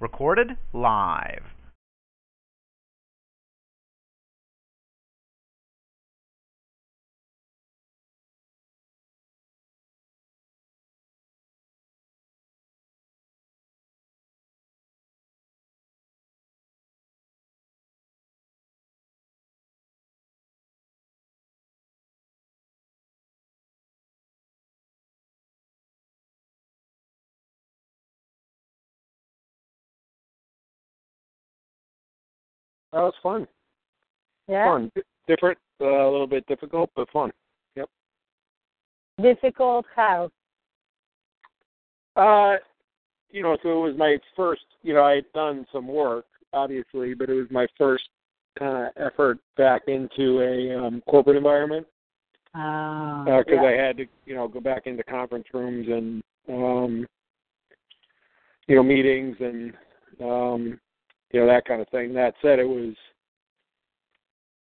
Recorded live. That was fun. Yeah. Fun. D- Different, uh, a little bit difficult, but fun. Yep. Difficult how? Uh, you know, so it was my first. You know, I had done some work, obviously, but it was my first kind of effort back into a um, corporate environment Ah. because yeah. I had to, you know, go back into conference rooms and, um, you know, meetings and, um, you know, that kind of thing. That said, it was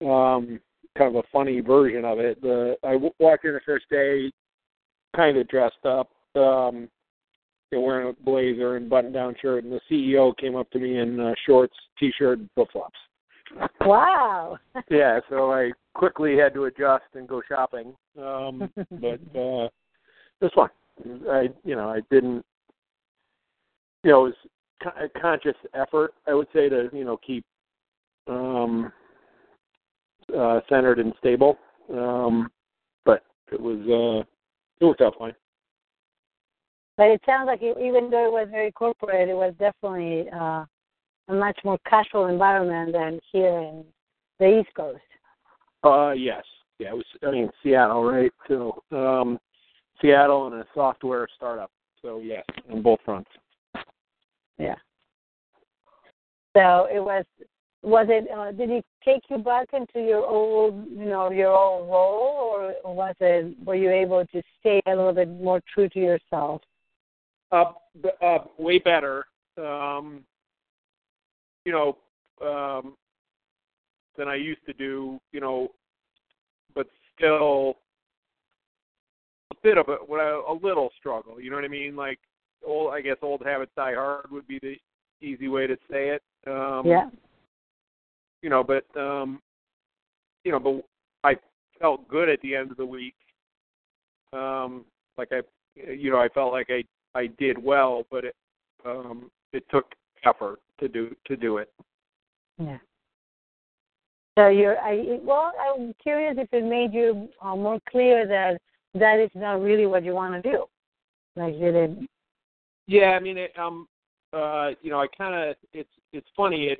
um, kind of a funny version of it. The I w- walked in the first day, kind of dressed up, um, you know, wearing a blazer and button-down shirt, and the CEO came up to me in uh, shorts, t-shirt, and flip-flops. Wow. yeah, so I quickly had to adjust and go shopping. Um, but uh was fun. I you know, I didn't you know, it was conscious effort, I would say, to, you know, keep um uh centered and stable. Um but it was uh it worked out fine. But it sounds like it, even though it was very corporate, it was definitely uh, a much more casual environment than here in the East Coast. Uh yes. Yeah, it was I mean Seattle, right? So um Seattle and a software startup. So yes, on both fronts. Yeah. So it was. Was it? Uh, did it take you back into your old, you know, your old role, or was it? Were you able to stay a little bit more true to yourself? Uh, uh, way better. Um, you know, um, than I used to do. You know, but still a bit of a a little struggle. You know what I mean? Like old, I guess old habits die hard would be the easy way to say it. Um, yeah. You know, but um, you know, but I felt good at the end of the week. Um, like I, you know, I felt like I I did well, but it um, it took effort to do to do it. Yeah. So you're. I well, I'm curious if it made you uh, more clear that that is not really what you want to do. Like you did it? Yeah, I mean, it, um, uh, you know, I kind of it's it's funny. It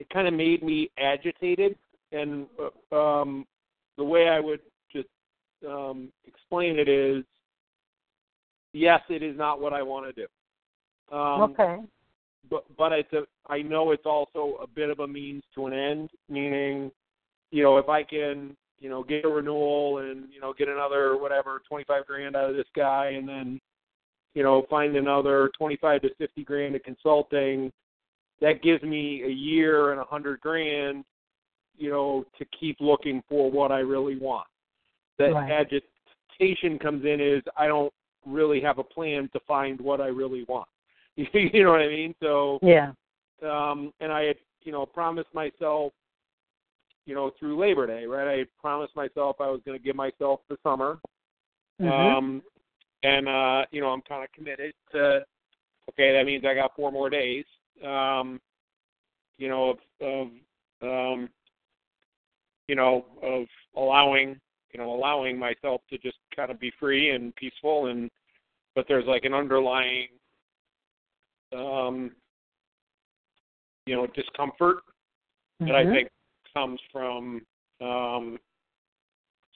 it kind of made me agitated, and uh, um, the way I would just um, explain it is, yes, it is not what I want to do. Um, okay. but but it's a I know it's also a bit of a means to an end, meaning, you know, if I can, you know, get a renewal and you know get another whatever twenty five grand out of this guy, and then, you know, find another twenty five to fifty grand of consulting, that gives me a year and a hundred grand, you know, to keep looking for what I really want. That Right. agitation comes in is I don't really have a plan to find what I really want. you know what I mean? So Yeah. um and I had, you know, promised myself, you know, through Labor Day, right? I promised myself I was gonna give myself the summer. Mhm. Um and uh, you know, I'm kinda committed to okay, that means I got four more days. Um, you know, of of um you know, of allowing you know, allowing myself to just kind of be free and peaceful and but there's like an underlying um you know, discomfort that I Mhm. think comes from um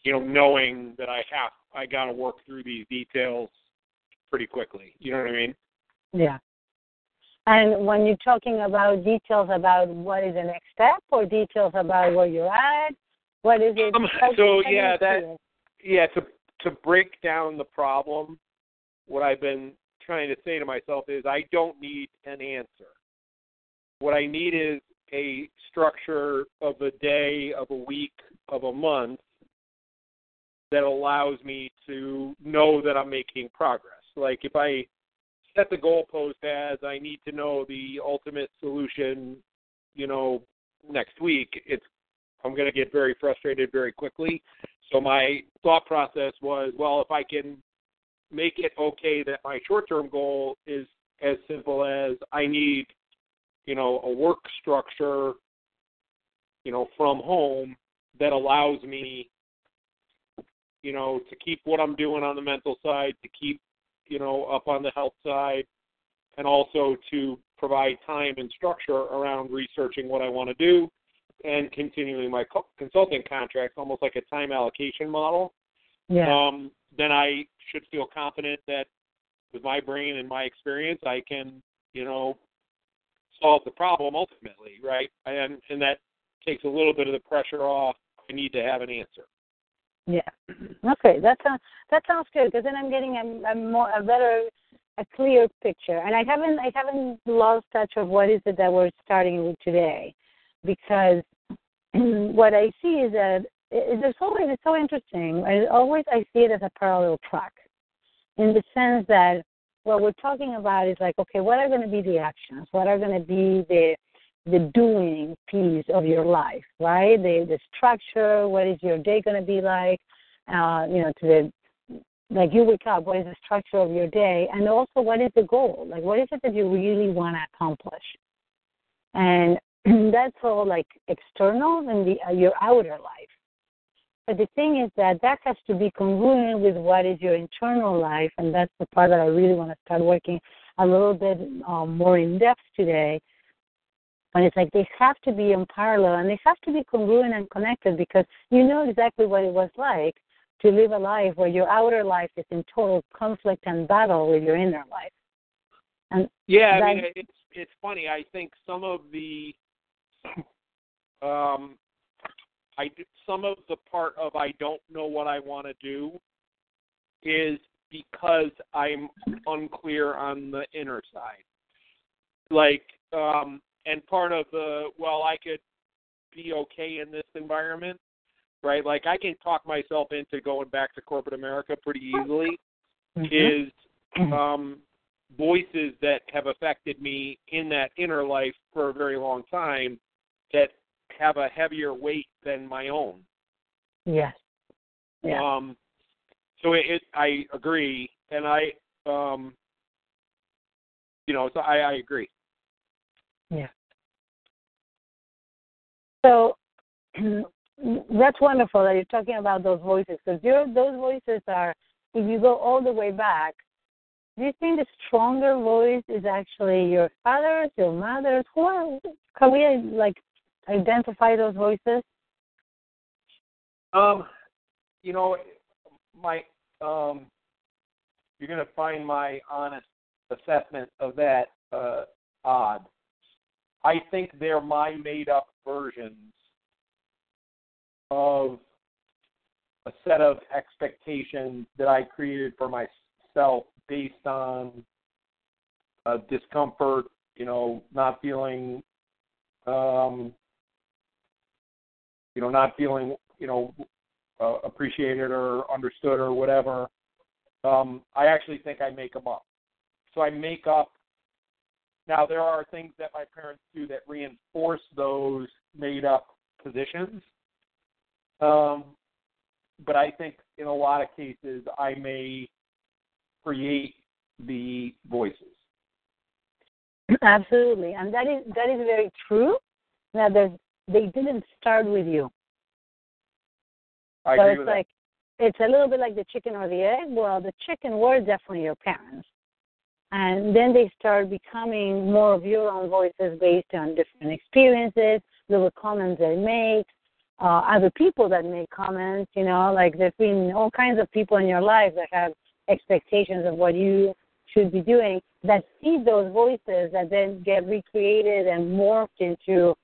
you know, knowing that I have I gotta work through these details pretty quickly. You know what I mean? Yeah. And when you're talking about details about what is the next step or details about where you're at, what is it? Um, so, how do you yeah, that- it? Yeah, to to break down the problem, what I've been trying to say to myself is I don't need an answer. What I need is a structure of a day, of a week, of a month that allows me to know that I'm making progress. Like if I set the goalpost as I need to know the ultimate solution, you know, next week, it's I'm going to get very frustrated very quickly. So my thought process was, well, if I can make it okay that my short-term goal is as simple as I need, you know, a work structure, you know, from home that allows me, you know, to keep what I'm doing on the mental side, to keep, you know, up on the health side, and also to provide time and structure around researching what I want to do and continuing my co- consulting contracts, almost like a time allocation model. Yeah. Um, then I should feel confident that with my brain and my experience, I can, you know, solve the problem ultimately, right? And and that takes a little bit of the pressure off. I need to have an answer. Yeah. Okay, that sounds that sounds good because then I'm getting a, a more a better a clear picture, and I haven't I haven't lost touch of what is it that we're starting with today, because what I see is that it, there's always it's so interesting. I always I see it as a parallel track, in the sense that what we're talking about is like okay, what are going to be the actions? What are going to be the the doing piece of your life, right? The the structure. What is your day going to be like? Uh, you know, to the like you wake up. What is the structure of your day? And also, what is the goal? Like, what is it that you really want to accomplish? And that's all like external and the uh, your outer life. But the thing is that that has to be congruent with what is your internal life, and that's the part that I really want to start working a little bit um, more in depth today and it's like they have to be in parallel and they have to be congruent and connected because you know exactly what it was like to live a life where your outer life is in total conflict and battle with your inner life. And yeah, that, I mean it's it's funny. I think some of the um I some of the part of I don't know what I want to do is because I'm unclear on the inner side. Like um and part of the well i could be okay in this environment right like i can talk myself into going back to corporate america pretty easily mm-hmm. is um voices that have affected me in that inner life for a very long time that have a heavier weight than my own yes yeah. um so it, it i agree and i um you know so i i agree yeah. So that's wonderful that you're talking about those voices because those voices are, if you go all the way back, do you think the stronger voice is actually your father's, your mother's? Who are, can we like identify those voices? Um, you know, my um, you're going to find my honest assessment of that uh, odd. I think they're my made up versions of a set of expectations that I created for myself based on uh, discomfort, you know, not feeling, um, you know, not feeling, you know, uh, appreciated or understood or whatever. Um, I actually think I make them up. So I make up now, there are things that my parents do that reinforce those made up positions. Um, but I think in a lot of cases, I may create the voices. Absolutely, and that is that is very true. Now, they didn't start with you. I so agree it's like that. it's a little bit like the chicken or the egg. Well, the chicken were definitely your parents and then they start becoming more of your own voices based on different experiences, little comments they make, uh, other people that make comments. You know, like there's been all kinds of people in your life that have expectations of what you should be doing that see those voices that then get recreated and morphed into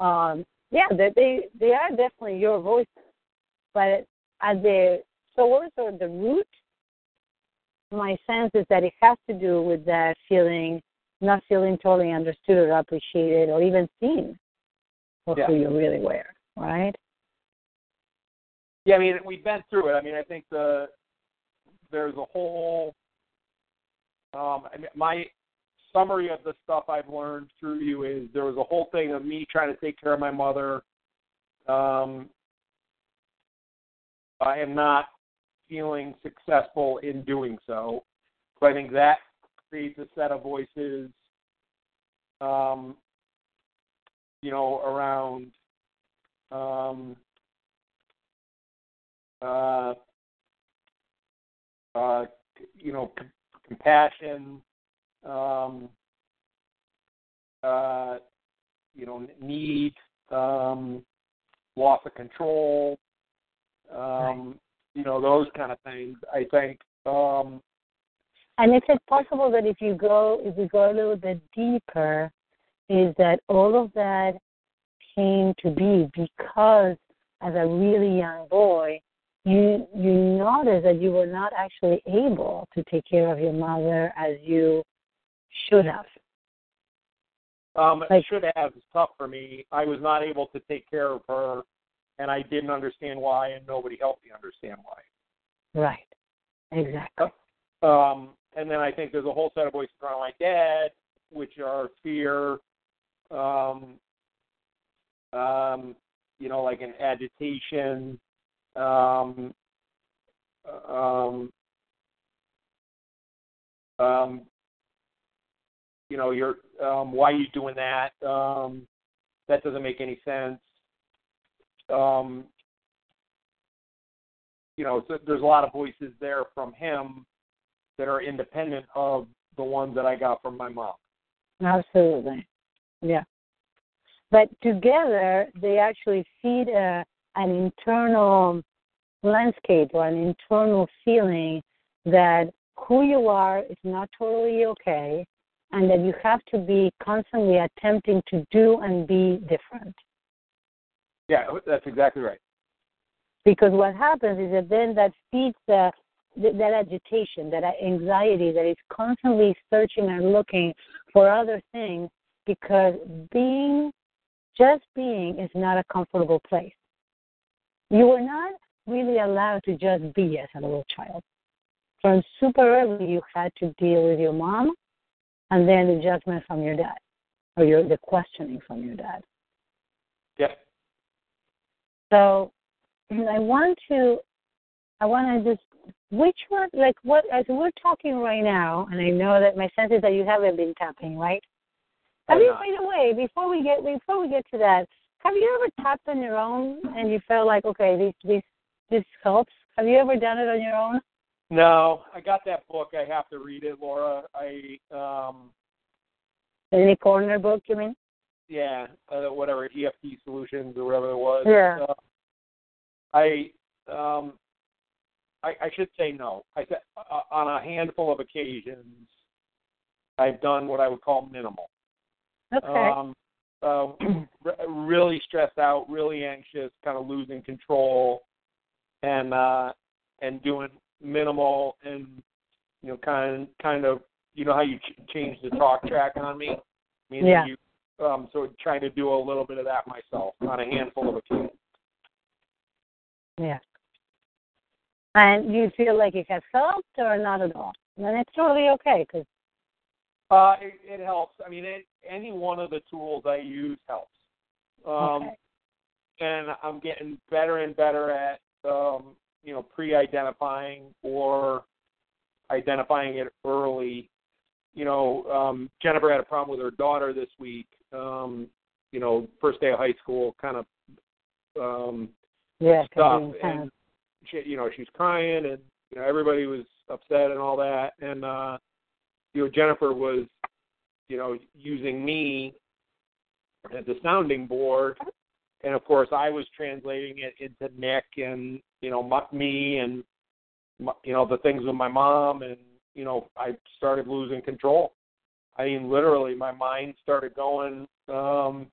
um yeah that they they are definitely your voices but at the source or the root my sense is that it has to do with that feeling, not feeling totally understood or appreciated or even seen for yeah. who you really were, right? Yeah, I mean we've been through it. I mean I think the there's a whole um, I mean, my summary of the stuff I've learned through you is there was a whole thing of me trying to take care of my mother. Um, I am not feeling successful in doing so. So I think that creates a set of voices, um, you know, around um, uh, uh, you know, c- compassion, um, uh, you know, need, um, loss of control, um. You know, those kind of things. I think. Um, And is it possible that if you go if we go a little bit deeper, is that all of that came to be because as a really young boy you you noticed that you were not actually able to take care of your mother as you should have. um, Like- should have is tough for me. I was not able to take care of her, and I didn't understand why, and nobody helped me understand why. Right. Exactly. Um, and then I think there's a whole set of voices around my dad, which are fear, um, um, you know, like an agitation, um, um, um, you know, you're, um, why are you doing that? Um, that doesn't make any sense. Um, you know, so there's a lot of voices there from him that are independent of the ones that I got from my mom. Absolutely. Yeah. But together, they actually feed a, an internal landscape or an internal feeling that who you are is not totally okay and that you have to be constantly attempting to do and be different. Yeah, that's exactly right. Because what happens is that then that feeds the, th- that agitation, that anxiety that is constantly searching and looking for other things because being, just being, is not a comfortable place. You were not really allowed to just be as a little child. From super early, you had to deal with your mom and then the judgment from your dad or your, the questioning from your dad. Yeah. So I want to, I want to just, which one, like what, as we're talking right now, and I know that my sense is that you haven't been tapping, right? Have you, by the way, before we get, before we get to that, have you ever tapped on your own and you felt like, okay, this, this, this helps? Have you ever done it on your own? No, I got that book. I have to read it, Laura. I um Nick Ortner book, you mean? Yeah, uh, whatever EFT solutions or whatever it was. Yeah. Uh, I um I, I should say no. I said uh, on a handful of occasions I've done what I would call minimal. Okay. Um, uh, really stressed out, really anxious, kind of losing control, and uh, and doing minimal and you know kind kind of you know how you ch- change the talk track on me, meaning Yeah. you um, so trying to do a little bit of that myself on a handful of occasions. Yeah. And do you feel like it has helped or not at all? Then it's totally okay because Uh, it, it helps. I mean, it, any one of the tools I use helps. Um, okay. and I'm getting better and better at um, you know pre-identifying or identifying it early. You know, um, Jennifer had a problem with her daughter this week. Um, you know, first day of high school, kind of um, yeah, stuff, can be intense. and she, you know, she's crying, and you know, everybody was upset and all that, and uh, you know, Jennifer was, you know, using me as a sounding board, and of course, I was translating it into Nick and you know, my, me and you know the things with my mom, and you know, I started losing control. I mean, literally, my mind started going. um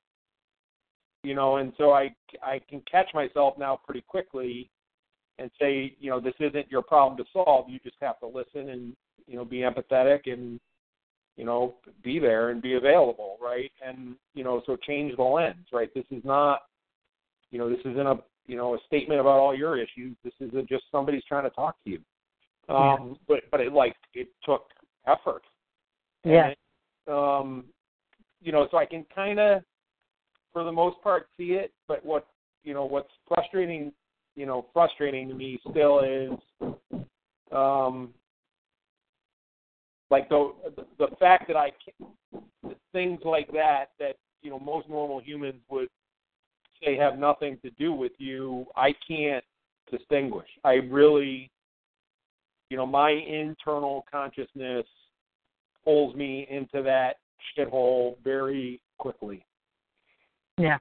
you know, and so I I can catch myself now pretty quickly and say, you know, this isn't your problem to solve. You just have to listen and you know be empathetic and you know be there and be available, right? And you know, so change the lens, right? This is not, you know, this isn't a you know a statement about all your issues. This isn't just somebody's trying to talk to you. Um, but but it like it took effort. Yeah. And, um, you know, so I can kind of, for the most part, see it. But what you know, what's frustrating, you know, frustrating to me still is, um, like the the fact that I can, things like that that you know most normal humans would say have nothing to do with you. I can't distinguish. I really, you know, my internal consciousness pulls me into that shithole very quickly. Yeah.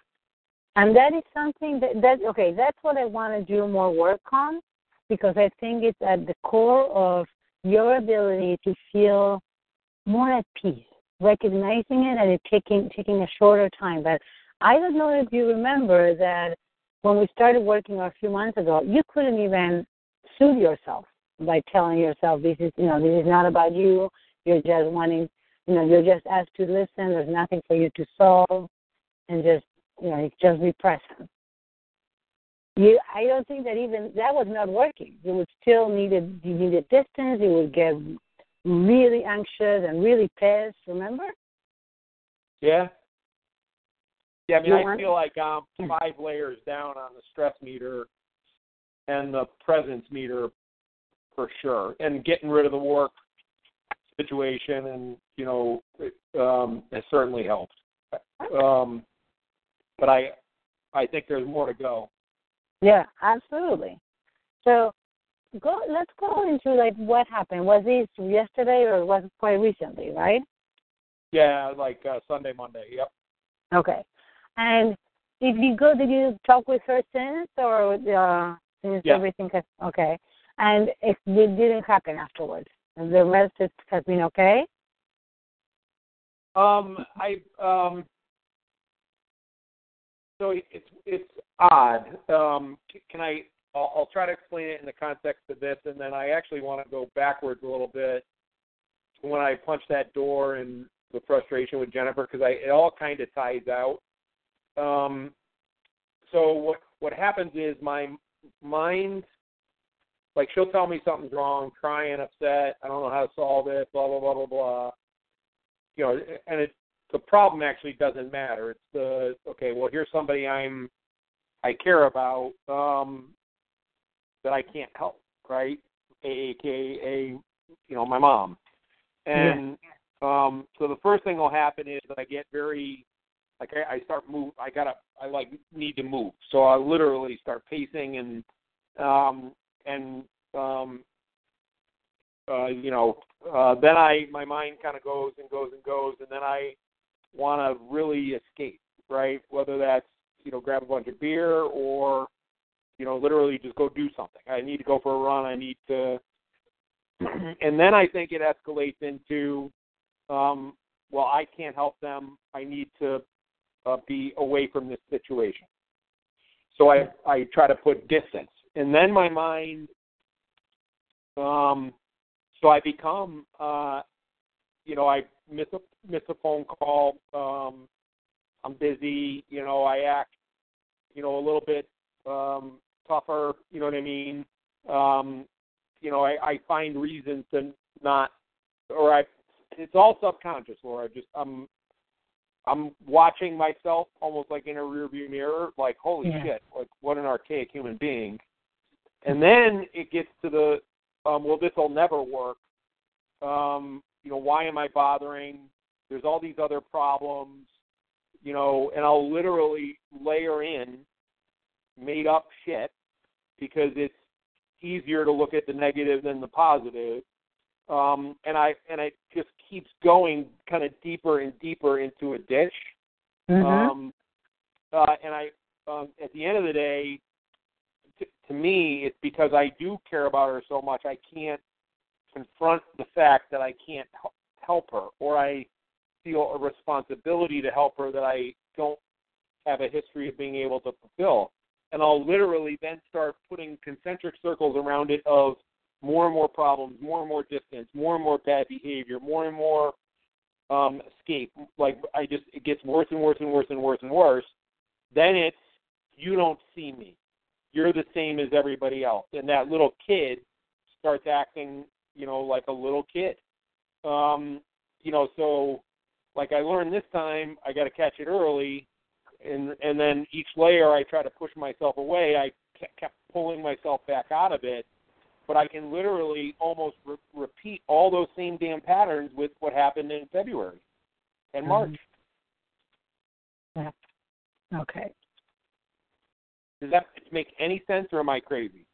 And that is something that, that okay, that's what I want to do more work on because I think it's at the core of your ability to feel more at peace, recognizing it and it taking taking a shorter time. But I don't know if you remember that when we started working a few months ago, you couldn't even soothe yourself by telling yourself this is you know, this is not about you. You're just wanting you know, you're just asked to listen, there's nothing for you to solve and just you know, just be present. You, I don't think that even that was not working. You would still need a, you needed distance. You would get really anxious and really pissed. Remember? Yeah. Yeah, I mean, I feel like I'm five layers down on the stress meter and the presence meter for sure, and getting rid of the work situation, and you know, it, um, has certainly helped. Um, but I, I think there's more to go. Yeah, absolutely. So go. Let's go into like what happened. Was this yesterday or was it quite recently? Right? Yeah, like uh, Sunday, Monday. Yep. Okay. And if you go, did you talk with her since, or uh, since Yeah. everything has okay? And it, it didn't happen afterwards. The rest has been okay. Um, I um, so it's it's odd. Um, can I? I'll, I'll try to explain it in the context of this, and then I actually want to go backwards a little bit to when I punched that door and the frustration with Jennifer because I it all kind of ties out. Um, so what what happens is my mind, like she'll tell me something's wrong, crying, upset, I don't know how to solve it, blah blah blah blah blah you know, and it the problem actually doesn't matter. It's the okay, well here's somebody I'm I care about um that I can't help, right? AKA you know, my mom. And um so the first thing will happen is that I get very like I, I start move I gotta I like need to move. So I literally start pacing and um and um uh, you know, uh, then I my mind kind of goes and goes and goes, and then I want to really escape, right? Whether that's you know grab a bunch of beer or you know literally just go do something. I need to go for a run. I need to, and then I think it escalates into, um, well, I can't help them. I need to uh, be away from this situation. So I I try to put distance, and then my mind. Um, so I become, uh, you know, I miss a miss a phone call. Um, I'm busy. You know, I act, you know, a little bit um, tougher. You know what I mean? Um, you know, I, I find reasons to not, or I. It's all subconscious, Laura. Just I'm, I'm watching myself almost like in a rearview mirror. Like, holy Yeah. shit! Like, what an archaic human being. And then it gets to the um, well, this will never work. Um, you know, why am I bothering? There's all these other problems, you know, and I'll literally layer in made up shit because it's easier to look at the negative than the positive. Um, and I and it just keeps going kind of deeper and deeper into a ditch. Mm-hmm. Um, uh, and I, um, at the end of the day, to, me, it's because I do care about her so much. I can't confront the fact that I can't hel- help her, or I feel a responsibility to help her that I don't have a history of being able to fulfill. And I'll literally then start putting concentric circles around it of more and more problems, more and more distance, more and more bad behavior, more and more um escape. Like I just it gets worse and worse and worse and worse and worse. Then it's you don't see me. You're the same as everybody else. And that little kid starts acting, you know, like a little kid. Um you know, so like I learned this time, I got to catch it early, and and then each layer I try to push myself away. I kept pulling myself back out of it, but I can literally almost re- repeat all those same damn patterns with what happened in February and March. Yeah. Okay. Does that make any sense, or am I crazy?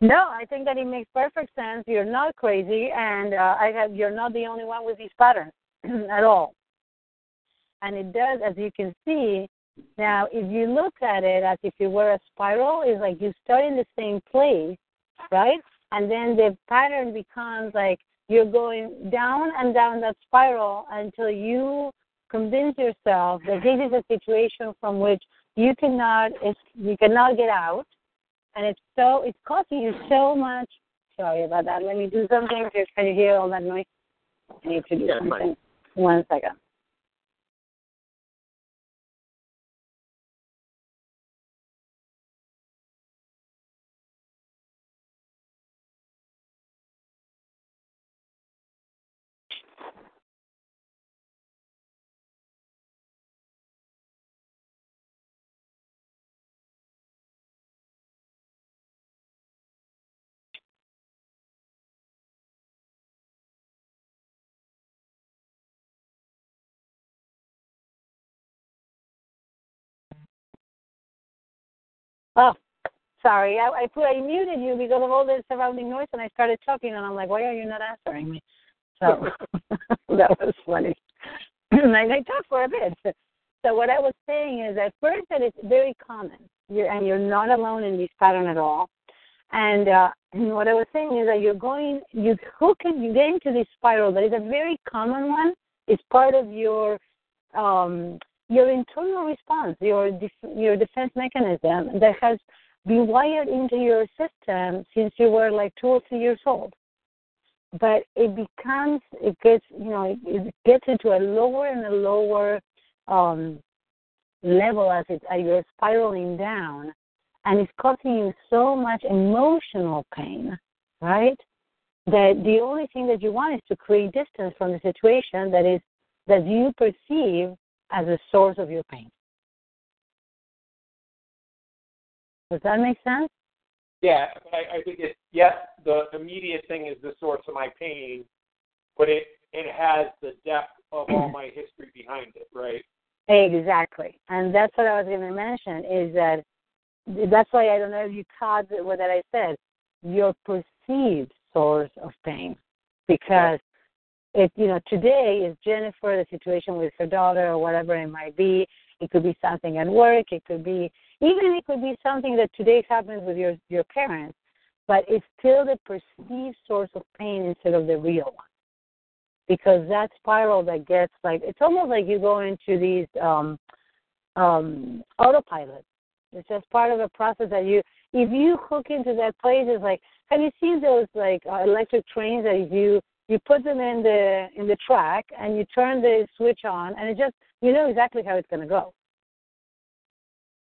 No, I think that it makes perfect sense. You're not crazy, and uh, I have, you're not the only one with these patterns at all. And it does, as you can see. Now, if you look at it as if it were a spiral, it's like you start in the same place, right? And then the pattern becomes like you're going down and down that spiral until you convince yourself that this is a situation from which you cannot it's you cannot get out. And it's so it's costing you so much. Sorry about that. Let me do something. Can you hear all that noise. I need to do yeah, something fine. one second Oh, sorry. I, I put I muted you because of all the surrounding noise, and I started talking, and I'm like, why are you not answering me? So that was funny. and I talked for a bit. So what I was saying is at first that it's very common, you're, and you're not alone in this pattern at all. And uh, what I was saying is that you're going, you hook it, you get into this spiral that is a very common one. It's part of your um, your internal response, your def- your defense mechanism that has been wired into your system since you were like two or three years old. But it becomes, it gets, you know, it gets into a lower and a lower um, level as it as you're spiraling down, and it's causing you so much emotional pain, right? That the only thing that you want is to create distance from the situation that is that you perceive as a source of your pain. Does that make sense? Yeah, I, I think it. Yes, the immediate thing is the source of my pain, but it it has the depth of all my history behind it, right? Exactly, and that's what I was going to mention. Is that that's why I don't know if you caught what that I said. Your perceived source of pain, because it you know today is Jennifer the situation with her daughter or whatever it might be. It could be something at work. It could be even it could be something that today happens with your your parents, but it's still the perceived source of pain instead of the real one. Because that spiral that gets like it's almost like you go into these um um autopilot. It's just part of a process that you if you hook into that place it's like have you seen those like uh, electric trains that you you put them in the in the track and you turn the switch on and it just you know exactly how it's going to go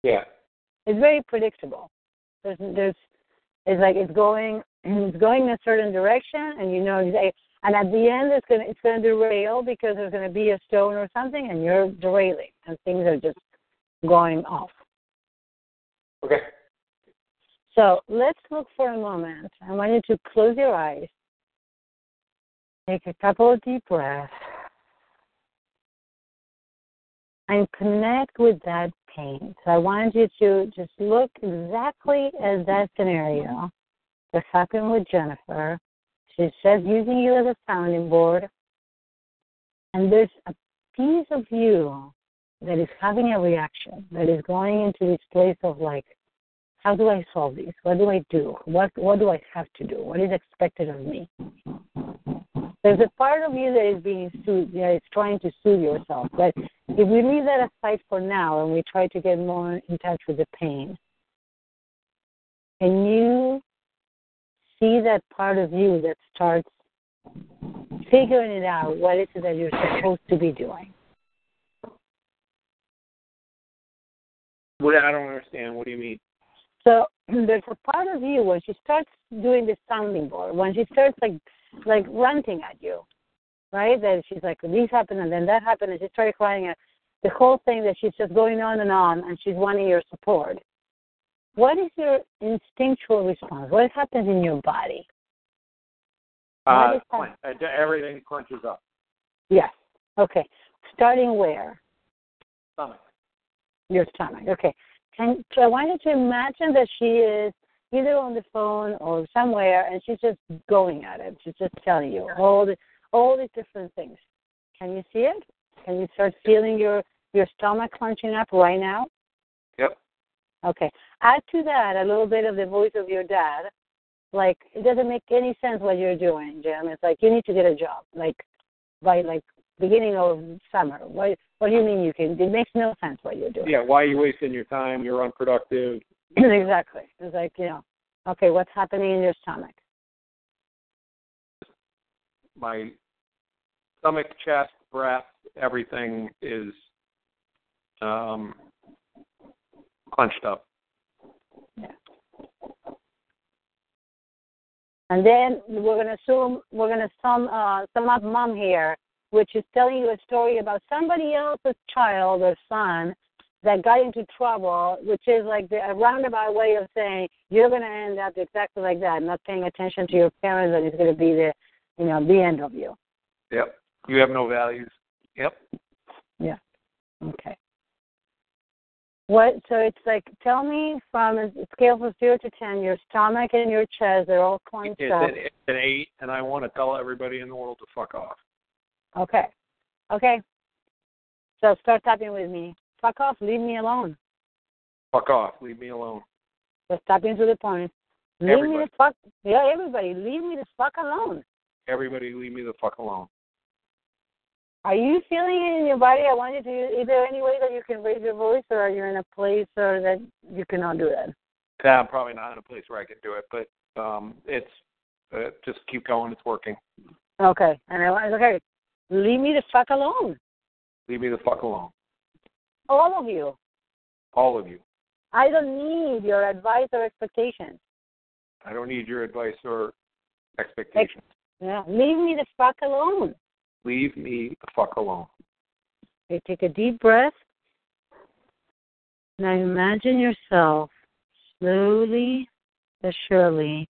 Yeah. it's very predictable there's there's it's like it's going it's going in a certain direction and you know exactly and at the end it's going to it's going to derail because there's going to be a stone or something and you're derailing and things are just going off Okay. so let's look for a moment i want you to close your eyes Take a couple of deep breaths and connect with that pain. So I wanted you to just look exactly at that scenario that happened with Jennifer. She says using you as a sounding board. And there's a piece of you that is having a reaction, that is going into this place of like, how do I solve this? What do I do? What what do I have to do? What is expected of me? There's a part of you that is being soothed, that is trying to soothe yourself. But if we leave that aside for now and we try to get more in touch with the pain, can you see that part of you that starts figuring it out? What is it that you're supposed to be doing? What I don't understand. What do you mean? So there's a part of you when she starts doing the sounding board, when she starts like like ranting at you, right? That she's like, this happened and then that happened, and she started crying. And the whole thing that she's just going on and on, and she's wanting your support. What is your instinctual response? What happens in your body? Uh, What is clen- uh, everything crunches up. Yes. Okay. Starting where? Stomach. Your stomach. Okay. And so I want you to imagine that she is either on the phone or somewhere, and she's just going at it. She's just telling you all the all these different things. Can you see it? Can you start feeling your your stomach clenching up right now? Yep. Okay. Add to that a little bit of the voice of your dad. Like it doesn't make any sense what you're doing, Jim. It's like you need to get a job. Like by like beginning of summer. What what do you mean you can it makes no sense what you're doing. Yeah. Why are you wasting your time? You're unproductive. exactly. It's like, you know, okay, what's happening in your stomach? My stomach, chest, breath, everything is um, clenched up. Yeah. And then we're gonna assume we're gonna sum uh sum up mom here, which is telling you a story about somebody else's child or son that got into trouble, which is like the, a roundabout way of saying you're gonna end up exactly like that, not paying attention to your parents, and it's gonna be the, you know, the end of you. Yep. You have no values. Yep. Yeah. Okay. What? So it's like, tell me from a scale from zero to ten, your stomach and your chest, they're all clenched It's up. an, it's an eight, and I want to tell everybody in the world to fuck off. Okay. Okay. So start tapping with me. Fuck off. Leave me alone. Fuck off. Leave me alone. Just tapping into the point. Leave me the fuck. Yeah, everybody. Leave me the fuck alone. Everybody, leave me the fuck alone. Are you feeling it in your body? I want you to. Is there any way that you can raise your voice, or are you in a place or that you cannot do that? Yeah, I'm probably not in a place where I can do it, but um, it's uh, just keep going. It's working. Okay. And I want. Okay. Leave me the fuck alone. Leave me the fuck alone. All of you. All of you. I don't need your advice or expectations. I don't need your advice or expectations. Yeah. Leave me the fuck alone. Leave me the fuck alone. Okay, take a deep breath. Now imagine yourself slowly but surely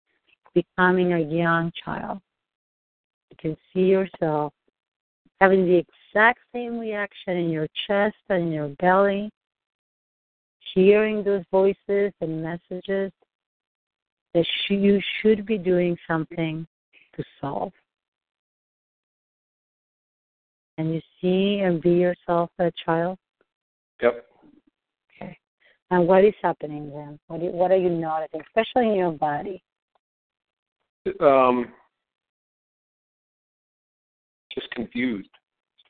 becoming a young child. You can see yourself having the exact same reaction in your chest and in your belly, hearing those voices and messages that sh- you should be doing something to solve. And you see and be yourself a child. Yep. Okay. And what is happening then? What do you, what are you noticing, especially in your body? Um, just confused.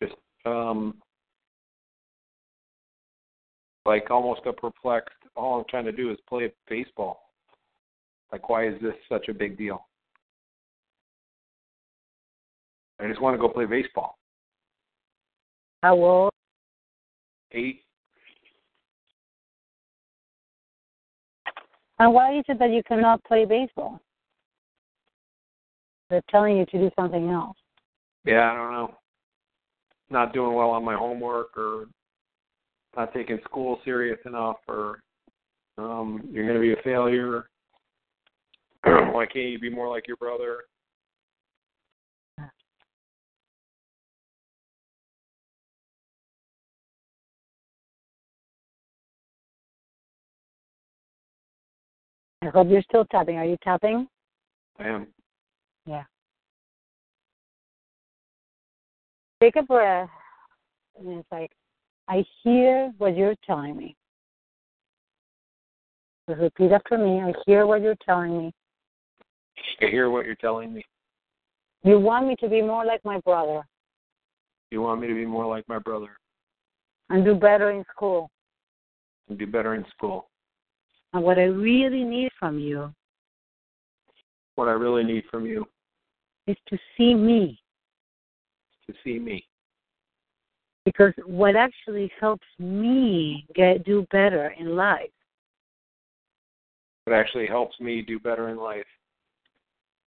Just um, like almost a perplexed. All I'm trying to do is play baseball. Like, why is this such a big deal? I just want to go play baseball. How old? Eight. And why is it that you cannot play baseball? They're telling you to do something else. Yeah, I don't know. Not doing well on my homework or not taking school serious enough or um you're gonna be a failure. Why can't you be more like your brother? I hope you're still tapping. Are you tapping? I am. Yeah. Take a breath. And it's like, I hear what you're telling me. Just repeat after me. I hear what you're telling me. I hear what you're telling me. You want me to be more like my brother You want me to be more like my brother and do better in school. and do better in school. And what I really need from you What I really need from you is to see me. To see me. Because what actually helps me get do better in life What actually helps me do better in life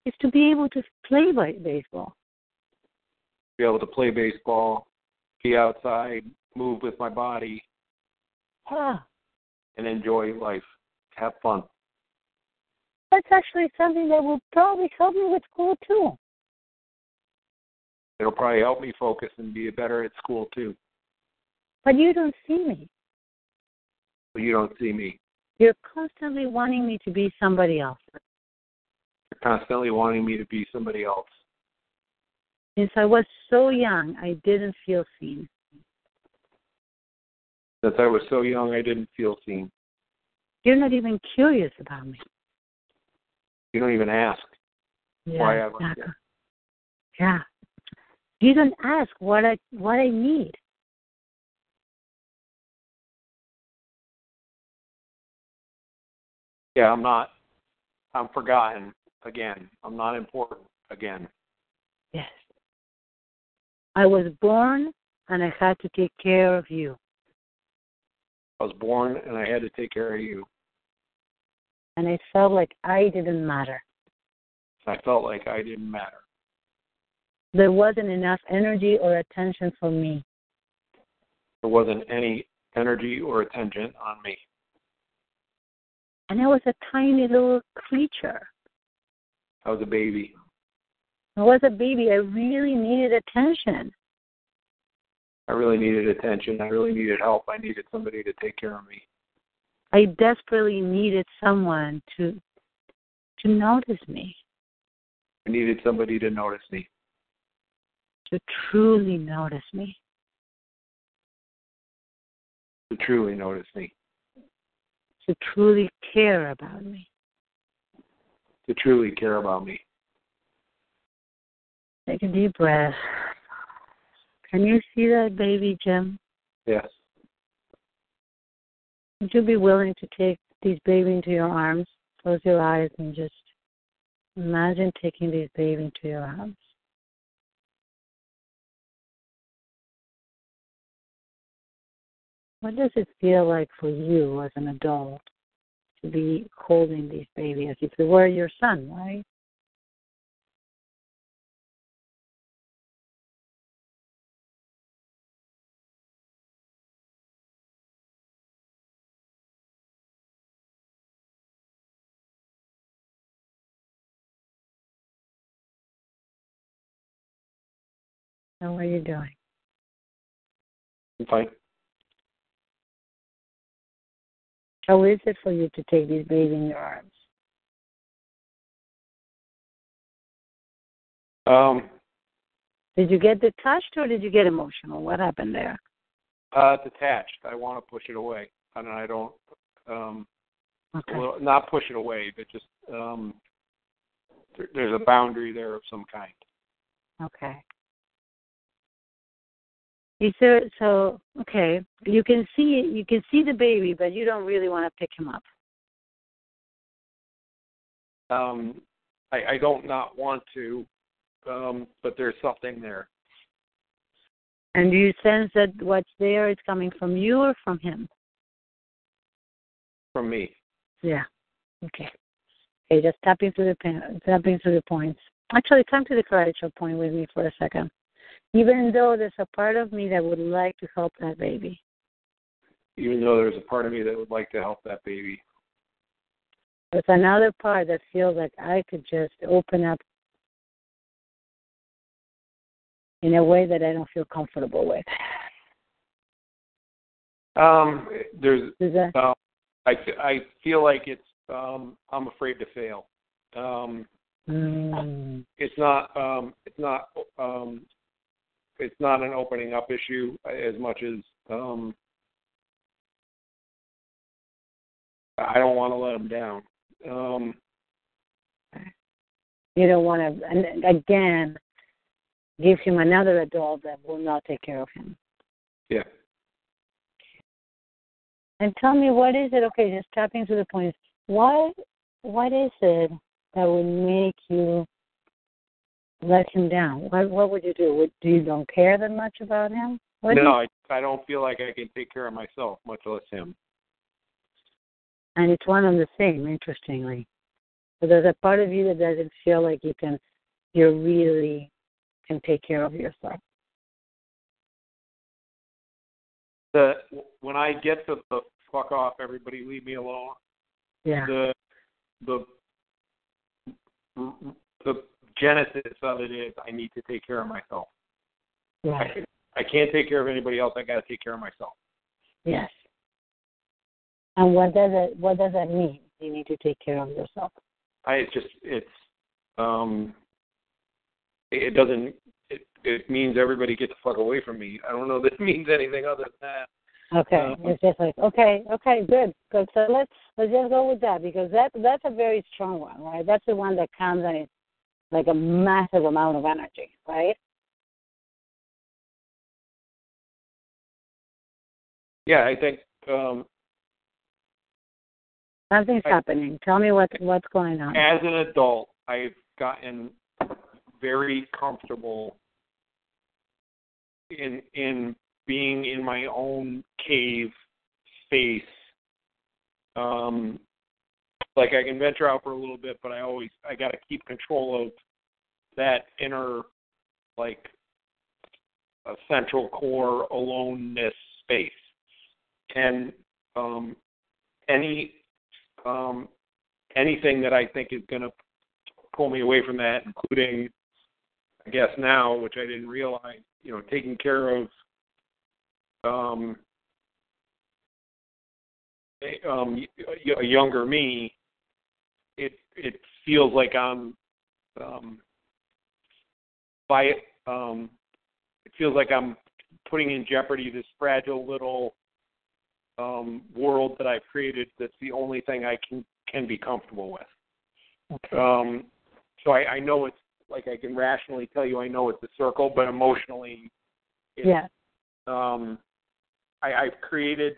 is to be able to play baseball. be able to play baseball, be outside, move with my body, Ah, and enjoy life. Have fun. that's actually something that will probably help me with school too. It'll probably help me focus and be better at school too. But you don't see me. But you don't see me. You're constantly wanting me to be somebody else. You're constantly wanting me to be somebody else. Since I was so young, I didn't feel seen. Since I was so young, I didn't feel seen. You're not even curious about me. You don't even ask. Yeah, Why I- exactly. Yeah. You don't ask what I what I need. Yeah, I'm not. I'm forgotten again. I'm not important again. Yes. I was born and I had to take care of you. I was born and I had to take care of you. And I felt like I didn't matter. I felt like I didn't matter. There wasn't enough energy or attention for me. There wasn't any energy or attention on me. And I was a tiny little creature. I was a baby. I was a baby. I really needed attention. I really needed attention. I really needed help. I needed somebody to take care of me. I desperately needed someone to to notice me, I needed somebody to notice me, to truly notice me. to truly notice me, to truly care about me. to truly care about me. Take a deep breath. Can you see that baby, Jim? Yes. Would you be willing to take these baby into your arms? Close your eyes and just imagine taking these baby into your arms. What does it feel like for you as an adult to be holding this baby as if it were your son, right? How are you doing? I'm fine. How is it for you to take this baby in your arms? Um, Did you get detached or did you get emotional? What happened there? uh, it's attached. I want to push it away, and I don't. Um, Okay. well, not push it away, but just um, there, there's a boundary there of some kind. Okay. Is there so okay? You can see you can see the baby, but you don't really want to pick him up. Um, I, I don't not want to, um, but there's something there. And do you sense that what's there is coming from you or from him? from me. Yeah. Okay. Okay, just tapping through the pen, tapping through the points. Actually, come to the courageous point with me for a second. Even though there's a part of me that would like to help that baby, Even though there's a part of me that would like to help that baby, there's another part that feels like I could just open up in a way that I don't feel comfortable with. um, there's Is that uh, I I feel like it's um, I'm afraid to fail. Um, mm, it's not um, it's not um, it's not an opening up issue as much as um, I don't want to let him down. Um, you don't want to and again give him another adult that will not take care of him. yeah. And tell me what is it? Okay, just tapping to the points. What what is it that would make you let him down? What what would you do? Would, do you don't care that much about him? Would no. I I don't feel like I can take care of myself, much less him. And it's one and the same, interestingly. So there's a part of you that doesn't feel like you can, you really can take care of yourself. The when I get to the fuck off, everybody leave me alone. Yeah. The the the genesis of it is I need to take care of myself. Right. I, I can't take care of anybody else. I got to take care of myself. Yes. And what does it what does that mean? You need to take care of yourself. I just it's um it doesn't it it means everybody get the fuck away from me. I don't know that it means anything other than that. Okay. Uh, it's just like okay, okay, good. Good. So let's let's just go with that because that that's a very strong one, right? That's the one that comes and it's like a massive amount of energy, right? Yeah, I think um Something's I- happening. Tell me what what's going on. as an adult I've gotten very comfortable in in being in my own cave space. Um like I can venture out for a little bit, but I always I got to keep control of that inner like a central core aloneness space. And um any um anything that I think is going to pull me away from that, including, I guess now, which I didn't realize, you know, taking care of um, a- um, a younger me. It feels like I'm um, by it. Um, it feels like I'm putting in jeopardy this fragile little um, world that I've created. That's the only thing I can can be comfortable with. Okay. Um, so I, I know it's like I can rationally tell you I know it's a circle, but emotionally, it's, yeah. um, I, I've created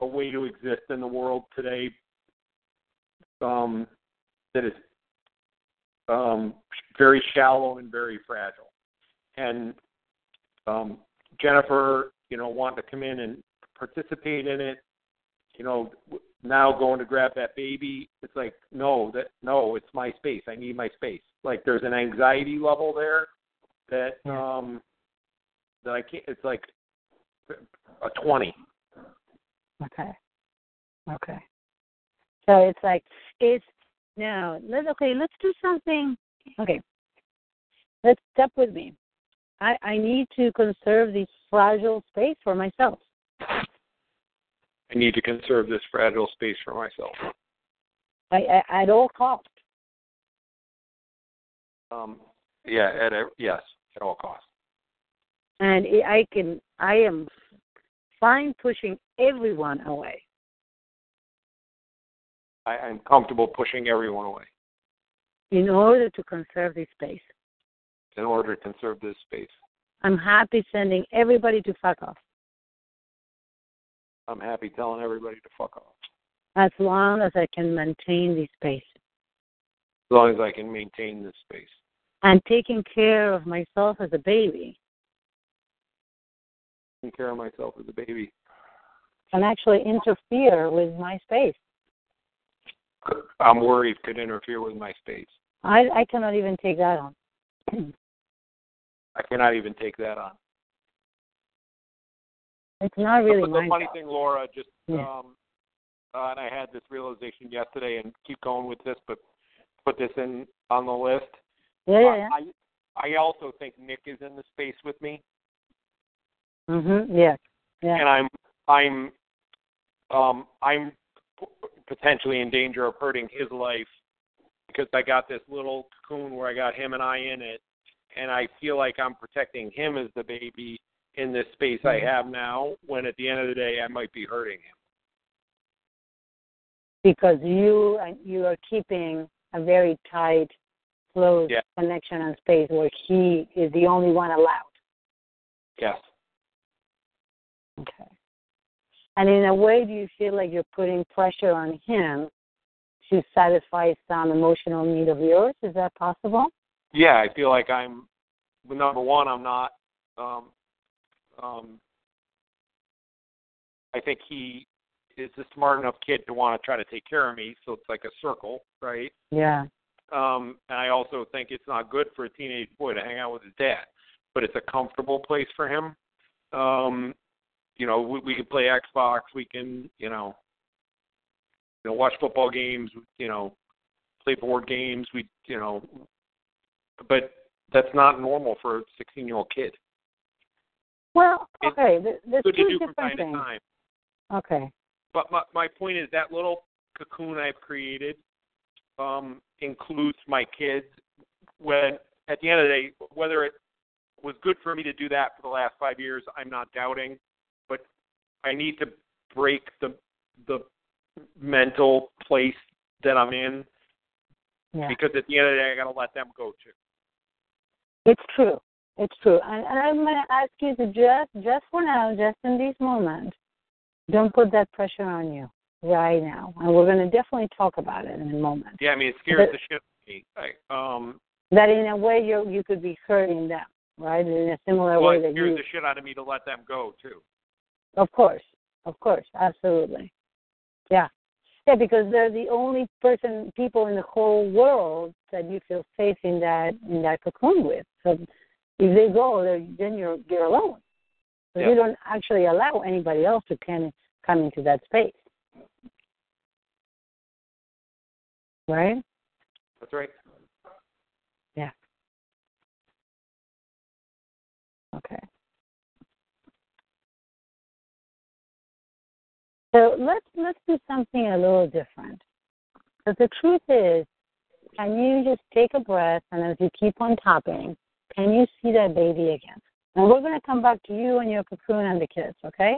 a way to exist in the world today um, that is um, very shallow and very fragile. And um, Jennifer, you know, wanted to come in and participate in it. You know, now going to grab that baby, it's like no, that no, it's my space. I need my space. Like there's an anxiety level there that Yeah. um that I can't. It's like a twenty. Okay. Okay. So it's like it's no. Let's okay. Let's do something. Okay. Let's step with me. I I need to conserve this fragile space for myself. I need to conserve this fragile space for myself. I, I at all costs. Um, yeah, at a, yes, at all costs. And I can I am fine pushing everyone away. I, I'm comfortable pushing everyone away in order to conserve this space. in order to conserve this space. I'm happy sending everybody to fuck off I'm happy telling everybody to fuck off as long as I can maintain this space. as long as I can maintain this space. And taking care of myself as a baby Taking care of myself as a baby. can actually interfere with my space. I'm worried could interfere with my space. I I cannot even take that on. I cannot even take that on. It's not really But the my funny job. thing, Laura, just Yeah. um, uh, and I had this realization yesterday, and keep going with this, but put this in on the list. Yeah, yeah, yeah. I I also think Nick is in the space with me, Mhm. Yeah. Yeah. and I'm I'm um I'm potentially in danger of hurting his life because I got this little cocoon where I got him and I in it, and I feel like I'm protecting him as the baby in this space I Mm-hmm. have now. When at the end of the day, I might be hurting him. Because you and you are keeping a very tight, close Yeah. connection and space where he is the only one allowed. Yes. Okay. And in a way, do you feel like you're putting pressure on him to satisfy some emotional need of yours? Is that possible? Yeah, I feel like I'm. Number one, I'm not. Um, um, I think he is a smart enough kid to want to try to take care of me, so it's like a circle, right? Yeah. Um, and I also think it's not good for a teenage boy to hang out with his dad, but it's a comfortable place for him. Um, you know, we, we can play Xbox. We can, you know, you know, watch football games. You know, play board games. We, you know, but that's not normal for a 16 year old kid. Well, okay, th- there's Good two to do from different time to things. time. Okay. But my my point is that little cocoon I've created um, includes my kids. When at the end of the day, whether it was good for me to do that for the last five years, I'm not doubting. But I need to break the the mental place that I'm in Yeah. because at the end of the day, I got to let them go too. It's true. It's true. And, and I'm going to ask you to just, just for now, just in this moment, don't put that pressure on you right now. And we're going to definitely talk about it in a moment. Yeah, I mean it scares But- the shit out of me. I, um, That in a way you you could be hurting them, right? In a similar well, way it that scares you. the shit out of me to let them go too. Of course, of course, absolutely. Yeah, yeah, because they're the only person, people in the whole world that you feel safe in that in that cocoon with. So if they go, then you're you're alone. So Yeah. you don't actually allow anybody else to come come into that space, right? That's right. Yeah. Okay. So let's let's do something a little different. Because the truth is, can you just take a breath and as you keep on tapping, can you see that baby again? And we're going to come back to you and your cocoon and the kids, okay?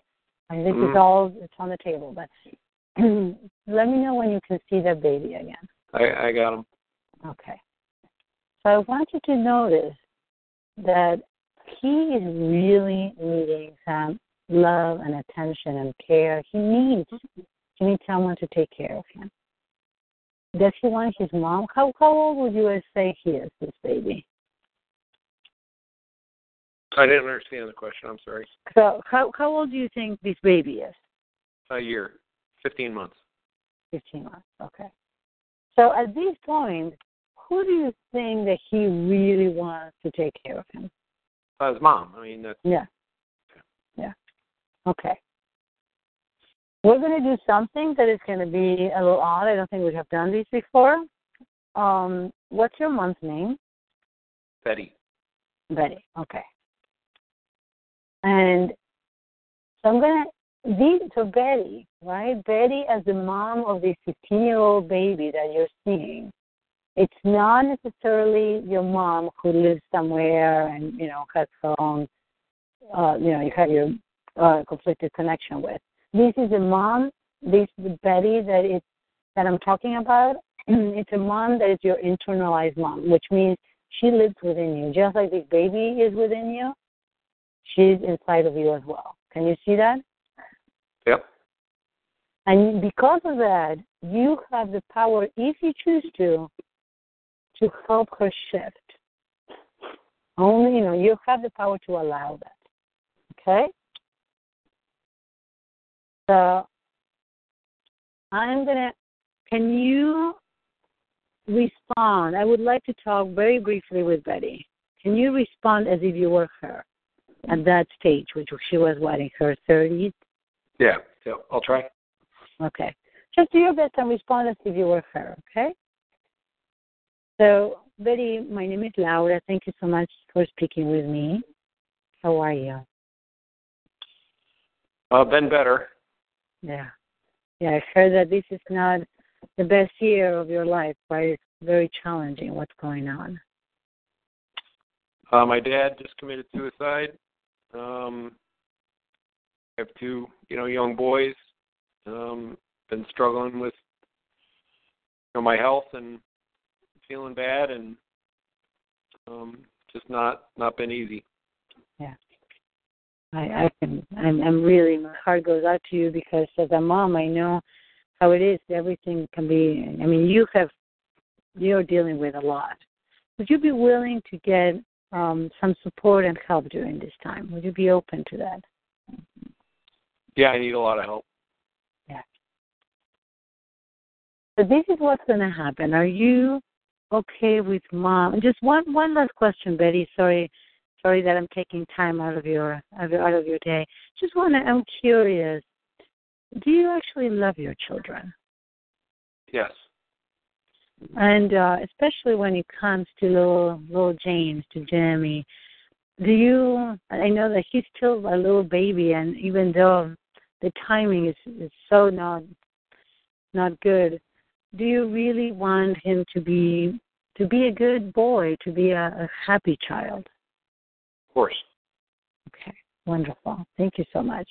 And this is Mhm. all it's on the table, but let me know when you can see that baby again. I I got him. Okay. So I want you to notice that he is really needing some love and attention and care. He needs he needs someone to take care of him. Does he want his mom? How how old would you say he is, this baby? I didn't understand the question. I'm sorry. So how how old do you think this baby is? A year, fifteen months. Fifteen months. Okay. So at this point, who do you think that he really wants to take care of him? Uh, his mom. I mean, that's Yeah. Yeah. Okay. We're going to do something that is going to be a little odd. I don't think we have done these before. Um, what's your mom's name? Betty. Betty. Okay. And so I'm going to, these, to Betty, right? Betty as the mom of this 15 year old baby that you're seeing, it's not necessarily your mom who lives somewhere and, you know, has her own, uh, you know, you have your uh, conflicted connection with. This is a mom, this is Betty that is, that I'm talking about, it's a mom that is your internalized mom, which means she lives within you. Just like this baby is within you, she's inside of you as well. Can you see that? Yep. And because of that, you have the power, if you choose to, to help her shift. Only, you know, you have the power to allow that. Okay? So, I'm going to, can you respond? I would like to talk very briefly with Betty. Can you respond as if you were her at that stage, which she was, what, in her 30s? Yeah. Yeah. I'll try. Okay. Just do your best and respond as if you were her, okay? So, Betty, my name is Laura. Thank you so much for speaking with me. How are you? Uh, been better. Yeah. Yeah, I heard that this is not the best year of your life, right? It's very challenging what's going on. Uh, my dad just committed suicide. Um, I have two, you know, young boys. Um, been struggling with you know, my health and feeling bad, and um, just not not been easy. I, I can I'm I'm really my heart goes out to you because as a mom I know how it is. Everything can be I mean you have you're dealing with a lot. Would you be willing to get um some support and help during this time? Would you be open to that? Yeah, I need a lot of help. Yeah. So this is what's gonna happen. Are you okay with mom? Just one one last question, Betty. Sorry, sorry that I'm taking time out of your out of your day. Just want to. I'm curious. Do you actually love your children? Yes. And uh, especially when it comes to little little James, to Jeremy, do you? I know that he's still a little baby, and even though the timing is is so not not good, do you really want him to be to be a good boy, to be a, a happy child? Course. Okay, wonderful. Thank you so much.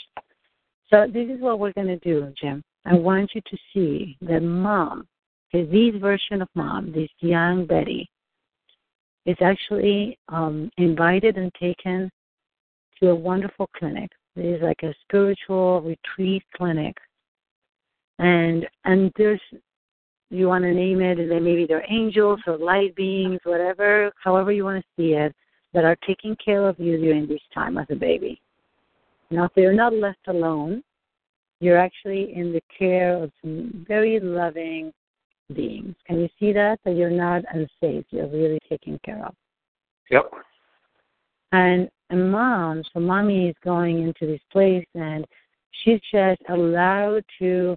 So this is what we're going to do, Jim. I want you to see that mom, this version of mom, this young Betty, is actually um, invited and taken to a wonderful clinic. It is like a spiritual retreat clinic, and and there's you want to name it, and then maybe they're angels or light beings, whatever, however you want to see it, that are taking care of you during this time as a baby. Now, if you're not left alone, you're actually in the care of some very loving beings. Can you see that? That you're not unsafe. You're really taken care of. Yep. And, and mom, so mommy is going into this place and she's just allowed to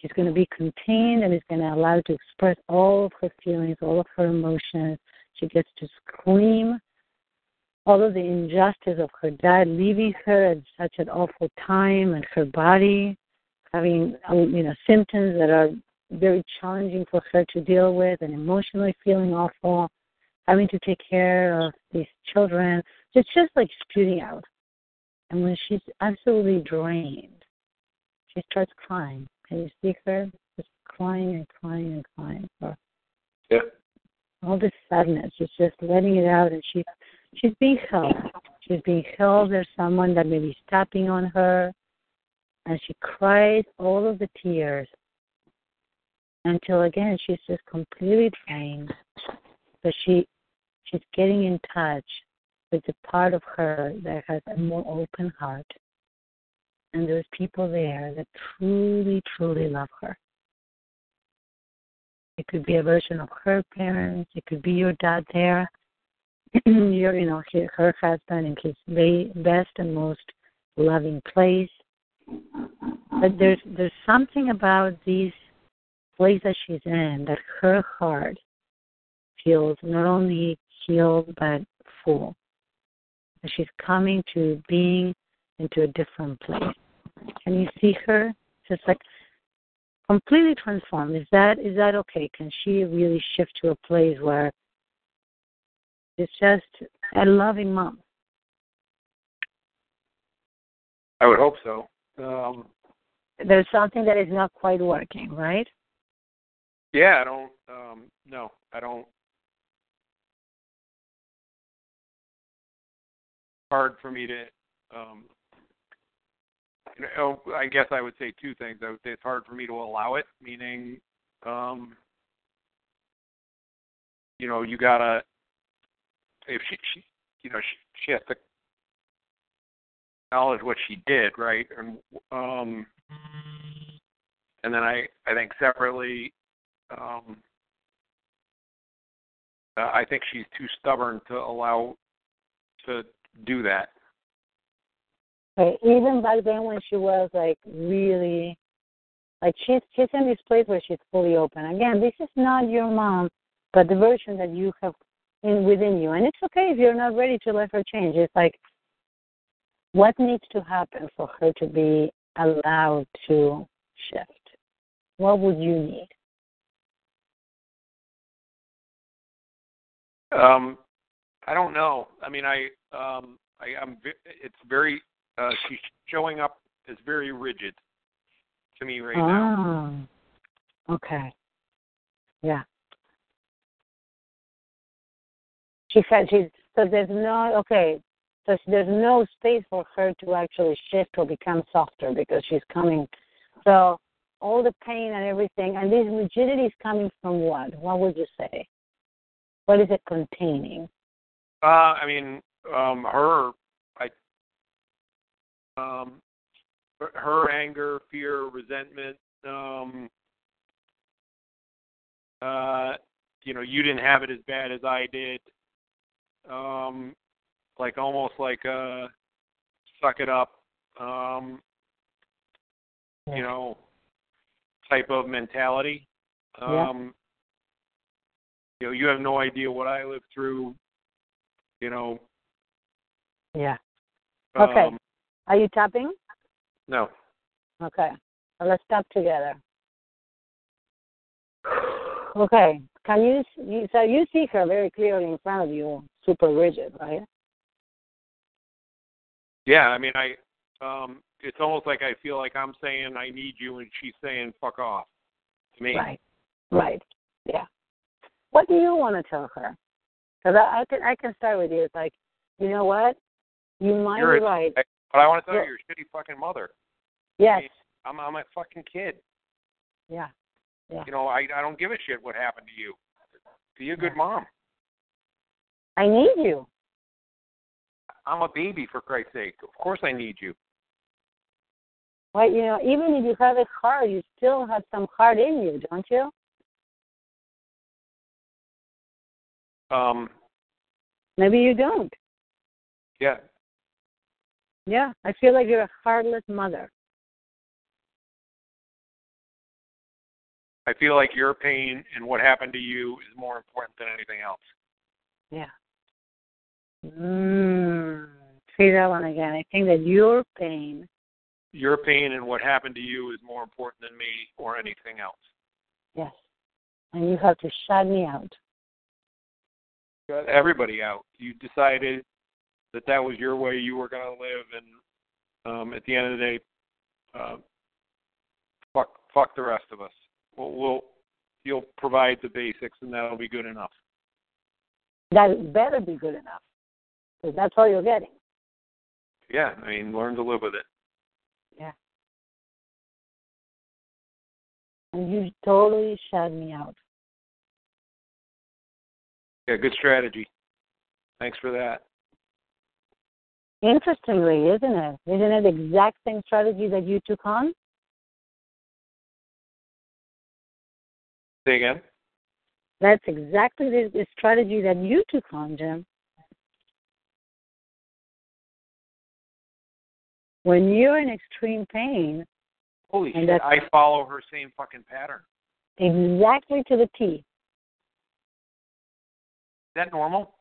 she's going to be contained and is going to allow to express all of her feelings, all of her emotions. She gets to scream all of the injustice of her dad leaving her at such an awful time and her body having um, you know symptoms that are very challenging for her to deal with and emotionally feeling awful, having to take care of these children. It's just like spewing out. And when she's absolutely drained, she starts crying. Can you see her? Just crying and crying and crying for yeah. all this sadness. She's just letting it out and she she's being held. She's being held. There's someone that may be stepping on her. And she cries all of the tears until again she's just completely drained. But she she's getting in touch with the part of her that has a more open heart. And there's people there that truly, truly love her. It could be a version of her parents. It could be your dad there. your, you know, her her husband in his best and most loving place. But there's there's something about this place that she's in that her heart feels not only healed but full. That she's coming to being into a different place. Can you see her? Just like completely transformed. Is that is that okay? Can she really shift to a place where it's just a loving mom? I would hope so. Um, There's something that is not quite working, right? Yeah, I don't. Um, no, I don't. Hard for me to. Um, you know, I guess I would say two things. I would say it's hard for me to allow it, meaning, um, you know, you gotta. If she, she you know, she, she has to acknowledge what she did, right? And um, and then I, I think separately, um, uh, I think she's too stubborn to allow to do that. Okay, even back then when she was like really, like she's she's in this place where she's fully open. Again, this is not your mom, but the version that you have in within you, and it's okay if you're not ready to let her change. It's like what needs to happen for her to be allowed to shift. What would you need? Um, I don't know. I mean, I, um, I, I'm. It's very. Uh, she's showing up as very rigid to me right now. Okay. Yeah. She said she's so there's no okay. So there's no space for her to actually shift or become softer because she's coming. So all the pain and everything, and this rigidity is coming from what? What would you say? What is it containing? Uh, I mean, um, her, I, um, her anger, fear, resentment. Um, uh, you know, you didn't have it as bad as I did. Um, like almost like a suck it up, um, Yeah. you know, type of mentality. Yeah. Um, you know, you have no idea what I lived through. You know. Yeah. Okay. Um, Are you tapping? no. Okay. Well, let's tap together. Okay. Can you, you so you see her very clearly in front of you, super rigid, right? Yeah, I mean, I. Um, it's almost like I feel like I'm saying I need you, and she's saying fuck off to me. Right. Right. Yeah. What do you want to tell her? Because I, I can I can start with you. It's like, you know what? You might You're be a- right. But I want to tell Yeah. you, you're a shitty fucking mother. Yes. I'm I'm a fucking kid. Yeah. Yeah. You know, I I don't give a shit what happened to you. Be a good mom. I need you. I'm a baby for Christ's sake. Of course I need you. Right? You know, even if you have a hard, you still have some heart in you, don't you? Um Maybe you don't. yeah. Yeah. I feel like you're a heartless mother. I feel like your pain and what happened to you is more important than anything else. Yeah. Mm. Say that one again. I think that your pain. Your pain and what happened to you is more important than me or anything else. Yes. And you have to shut me out. Got everybody out. You decided that that was your way you were going to live, and um, at the end of the day, uh, fuck, fuck the rest of us. We'll, we'll, you'll provide the basics, and that'll be good enough. That better be good enough. Because that's all you're getting. Yeah, I mean, learn to live with it. Yeah. And you totally shut me out. Yeah, good strategy. Thanks for that. Interestingly, isn't it? Isn't it the exact same strategy that you took on? Say again. That's exactly the, the strategy that you took on, Jim. When you're in extreme pain, Holy And shit! I follow her same fucking pattern. exactly to the T. Is that normal?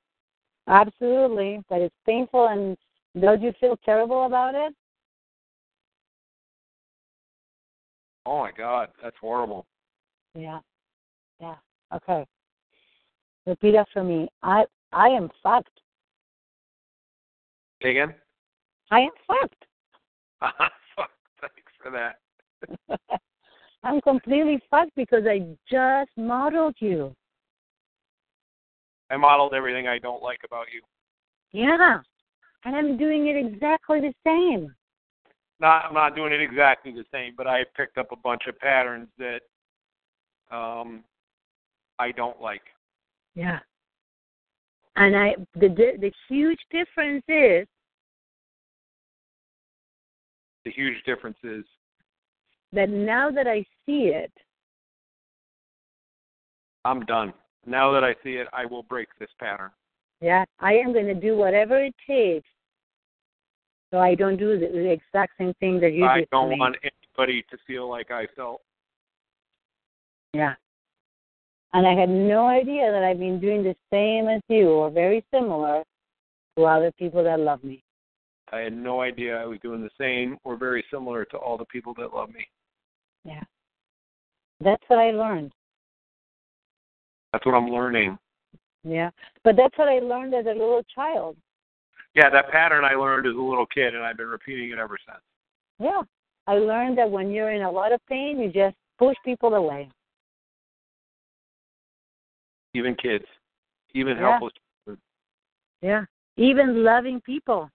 Absolutely. But it's painful and don't you feel terrible about it? Oh my god, that's horrible. Yeah. Yeah. Okay. Repeat after me. I I am fucked. Say again. I am fucked. Fuck, Thanks for that. I'm completely fucked because I just modeled you. I modeled everything I don't like about you. Yeah. And I'm doing it exactly the same. Not, I'm not doing it exactly the same, but I picked up a bunch of patterns that um, I don't like. Yeah. And I the the huge difference is The huge difference is that now that I see it, I'm done. Now that I see it, I will break this pattern. yeah, I am going to do whatever it takes so I don't do the, exact same thing that you I did to don't want anybody to feel like I felt. Yeah. And I had no idea that I've been doing the same as you or very similar to other people that love me. I had no idea I was doing the same or very similar to all the people that love me. Yeah. That's what I learned. That's what I'm learning. Yeah. But that's what I learned as a little child. Yeah, that pattern I learned as a little kid, and I've been repeating it ever since. Yeah. I learned that when you're in a lot of pain, you just push people away. Even kids, even Yeah. helpless. Yeah. Even loving people.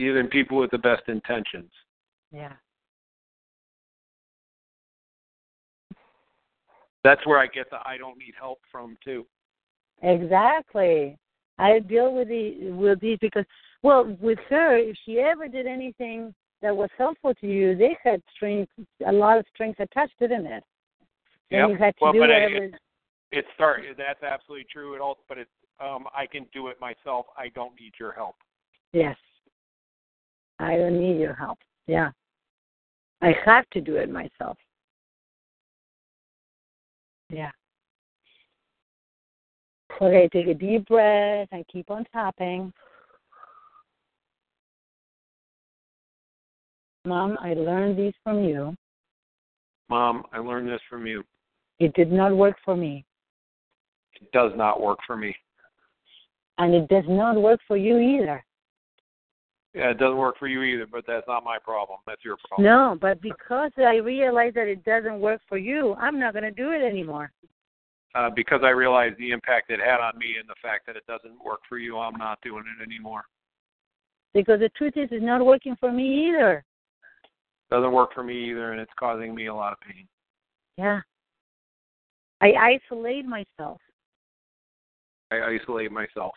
even people with the best intentions. Yeah. That's where I get the I don't need help from too. Exactly. I deal with the with these because well, with her, if she ever did anything that was helpful to you, they had strings a lot of strings attached, didn't it? And Yep. you had to well, do but whatever it, it start. That's absolutely true. It all, but it um, I can do it myself. I don't need your help. Yes. I don't need your help. Yeah. I have to do it myself. Yeah. Okay, take a deep breath and keep on tapping. Mom, I learned these from you. Mom, I learned this from you. It did not work for me. It does not work for me. And it does not work for you either. Yeah, it doesn't work for you either, but that's not my problem. That's your problem. No, but because I realize that it doesn't work for you, I'm not going to do it anymore. Uh, because I realize the impact it had on me and the fact that it doesn't work for you, I'm not doing it anymore. Because the truth is, it's not working for me either. Doesn't work for me either, and it's causing me a lot of pain. Yeah. I isolate myself. I isolate myself.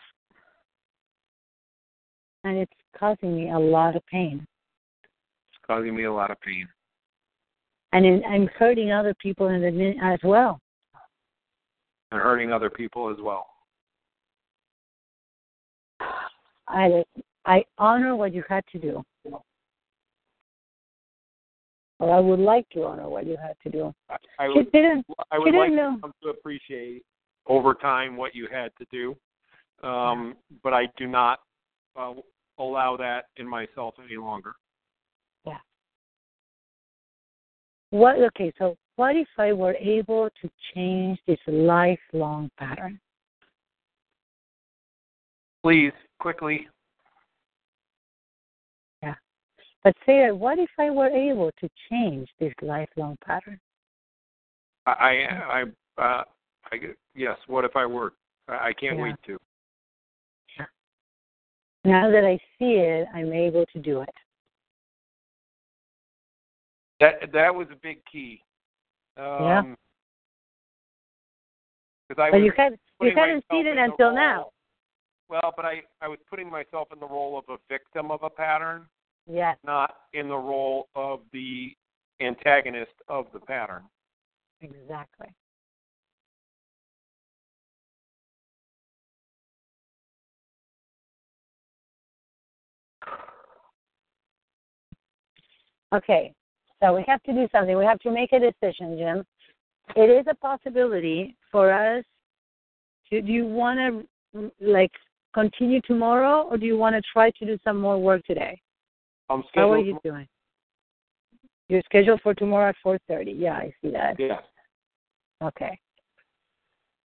And it's causing me a lot of pain. It's causing me a lot of pain. And in, I'm hurting other people in the, as well. And hurting other people as well. I I honor what you had to do. Or I would like to honor what you had to do. I, I would, didn't I would like know. to appreciate over time what you had to do, um, but I do not uh, allow that in myself any longer. Yeah. What okay, so what if I were able to change this lifelong pattern? Please, quickly. But Sarah, what if I were able to change this lifelong pattern? I, I, I, uh, I yes. What if I were? I, can't Yeah. wait to. Now that I see it, I'm able to do it. That that was a big key. Yeah. Um, Because I But you had you hadn't seen it until role- now. Well, but I I was putting myself in the role of a victim of a pattern, Yes, not in the role of the antagonist of the pattern. exactly. Okay, so we have to do something. We have to make a decision, Jim. It is a possibility for us. To, do you want to like continue tomorrow, or do you want to try to do some more work today? I'm How are scheduled. you doing? You're scheduled for tomorrow at 4:30. Yeah, I see that. Yes. Okay.